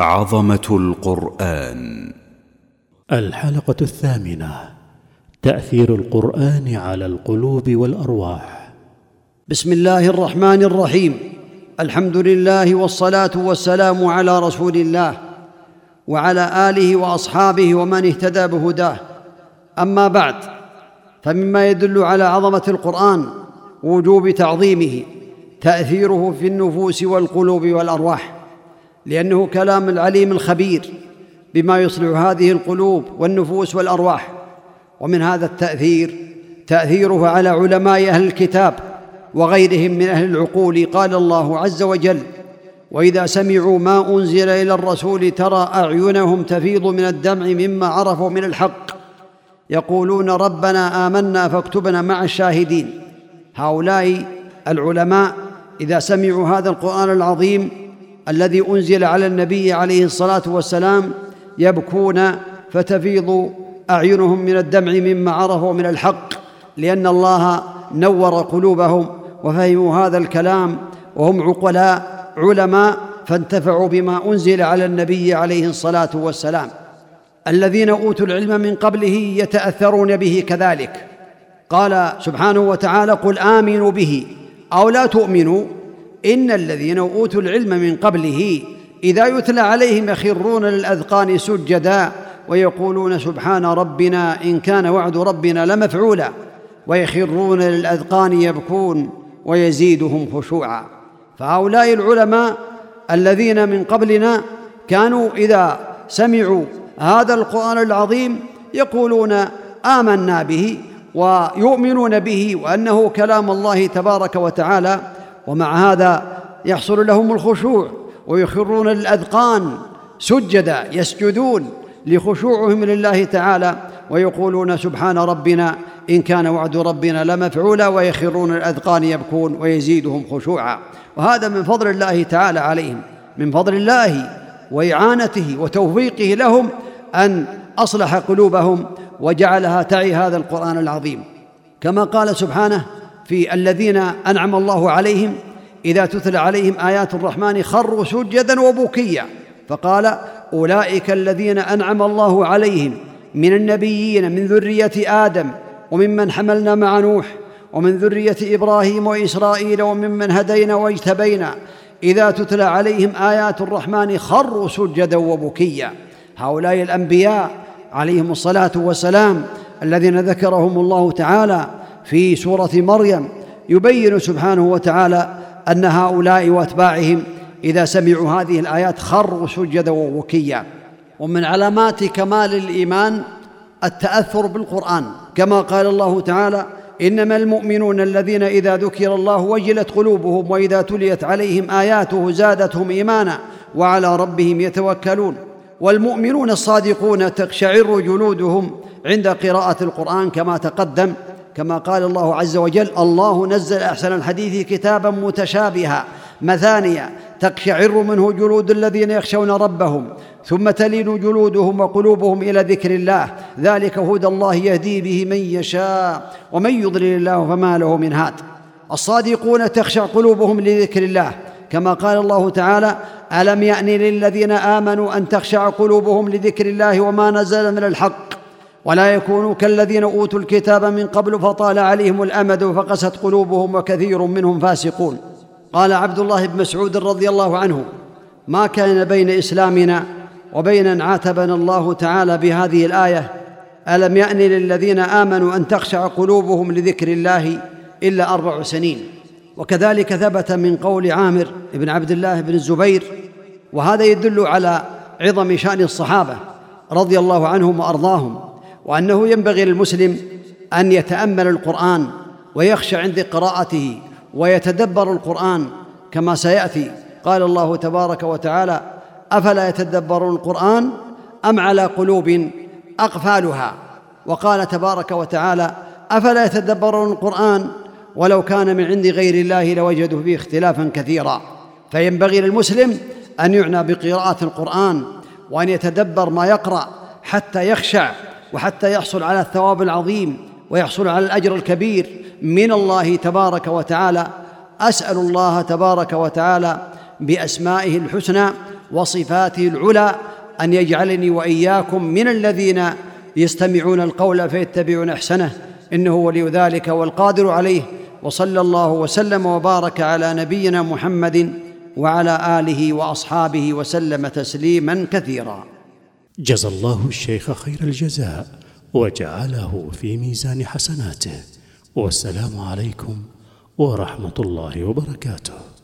عظمة القرآن. الحلقة الثامنة تأثير القرآن على القلوب والأرواح. بسم الله الرحمن الرحيم. الحمد لله والصلاة والسلام على رسول الله وعلى آله وأصحابه ومن اهتدى بهداه. أما بعد فمما يدل على عظمة القرآن ووجوب تعظيمه تأثيره في النفوس والقلوب والأرواح. لأنه كلام العليم الخبير بما يصلح هذه القلوب والنفوس والأرواح. ومن هذا التأثير تأثيره على علماء أهل الكتاب وغيرهم من أهل العقول قال الله عز وجل وإذا سمعوا ما أنزل إلى الرسول ترى أعينهم تفيض من الدمع مما عرفوا من الحق. يقولون ربنا آمنا فاكتبنا مع الشاهدين. هؤلاء العلماء إذا سمعوا هذا القرآن العظيم الذي أنزل على النبي عليه الصلاة والسلام يبكون فتفيض أعينهم من الدمع مما عرفوا من الحق لأن الله نور قلوبهم وفهموا هذا الكلام وهم عقلاء علماء فانتفعوا بما أنزل على النبي عليه الصلاة والسلام. الذين أوتوا العلم من قبله يتأثرون به كذلك. قال سبحانه وتعالى قل آمنوا به أو لا تؤمنوا إن الذين أوتوا العلم من قبله إذا يتلى عليهم يخرون للأذقان سجدا ويقولون سبحان ربنا إن كان وعد ربنا لمفعولا ويخرون للأذقان يبكون ويزيدهم خشوعا فهؤلاء العلماء الذين من قبلنا كانوا إذا سمعوا هذا القرآن العظيم يقولون آمنا به ويؤمنون به وأنه كلام الله تبارك وتعالى ومع هذا يحصل لهم الخشوع ويخرون للاذقان سجدا يسجدون لخشوعهم لله تعالى ويقولون سبحان ربنا إن كان وعد ربنا لمفعولا ويخرون الأذقان يبكون ويزيدهم خشوعا. وهذا من فضل الله تعالى عليهم من فضل الله وإعانته وتوفيقه لهم أن أصلح قلوبهم وجعلها تعي هذا القرآن العظيم. كما قال سبحانه في الذين أنعم الله عليهم إذا تتلى عليهم آيات الرحمن خروا سجدا وبكيا. فقال أولئك الذين أنعم الله عليهم من النبيين من ذرية آدم وممن حملنا مع نوح ومن ذرية إبراهيم وإسرائيل وممن هدينا واجتبينا. إذا تتلى عليهم آيات الرحمن خروا سجدا وبكيا. هؤلاء الأنبياء عليهم الصلاة والسلام الذين ذكرهم الله تعالى في سورة مريم يبين سبحانه وتعالى أن هؤلاء وأتباعهم إذا سمعوا هذه الآيات خروا سجدا وبكيا ومن علامات كمال الإيمان التأثر بالقرآن. كما قال الله تعالى إنما المؤمنون الذين إذا ذكر الله وجلت قلوبهم وإذا تليت عليهم آياته زادتهم إيمانا وعلى ربهم يتوكلون. والمؤمنون الصادقون تقشعر جلودهم عند قراءة القرآن كما تقدم. كما قال الله عز وجل الله نزل أحسن الحديث كتابا متشابها مثانيا تقشعر منه جلود الذين يخشون ربهم ثم تلين جلودهم وقلوبهم إلى ذكر الله ذلك هدى الله يهدي به من يشاء ومن يضلل الله فما له من هاد. الصادقون تخشع قلوبهم لذكر الله كما قال الله تعالى ألم يأن للذين آمنوا أن تخشع قلوبهم لذكر الله وما نزل من الحق؟ ولا يكونوا كالذين أوتوا الكتاب من قبل فطال عليهم الأمد فقست قلوبهم وكثير منهم فاسقون. قال عبد الله بن مسعود رضي الله عنه ما كان بين إسلامنا وبين أن عاتبنا الله تعالى بهذه الآية ألم يأن للذين آمنوا أن تخشع قلوبهم لذكر الله إلا أربع سنين؟ وكذلك ثبت من قول عامر بن عبد الله بن الزبير وهذا يدل على عظم شأن الصحابة رضي الله عنهم وأرضاهم وأنه ينبغي للمسلم أن يتأمل القرآن ويخشى عند قراءته ويتدبر القرآن كما سيأتي. قال الله تبارك وتعالى أفلا يتدبرون القرآن أم على قلوب أقفالها؟ وقال تبارك وتعالى أفلا يتدبرون القرآن ولو كان من عند غير الله لوجدوا فيه اختلافا كثيرا. فينبغي للمسلم أن يعنى بقراءة القرآن وأن يتدبر ما يقرأ حتى يخشع وحتى يحصل على الثواب العظيم ويحصل على الأجر الكبير من الله تبارك وتعالى. أسأل الله تبارك وتعالى بأسمائه الحسنى وصفاته العلى أن يجعلني وإياكم من الذين يستمعون القول فيتبعون أحسنه. إنه ولي ذلك والقادر عليه. وصلى الله وسلم وبارك على نبينا محمد وعلى آله وأصحابه وسلم تسليما كثيرا. جزى الله الشيخ خير الجزاء وجعله في ميزان حسناته. والسلام عليكم ورحمة الله وبركاته.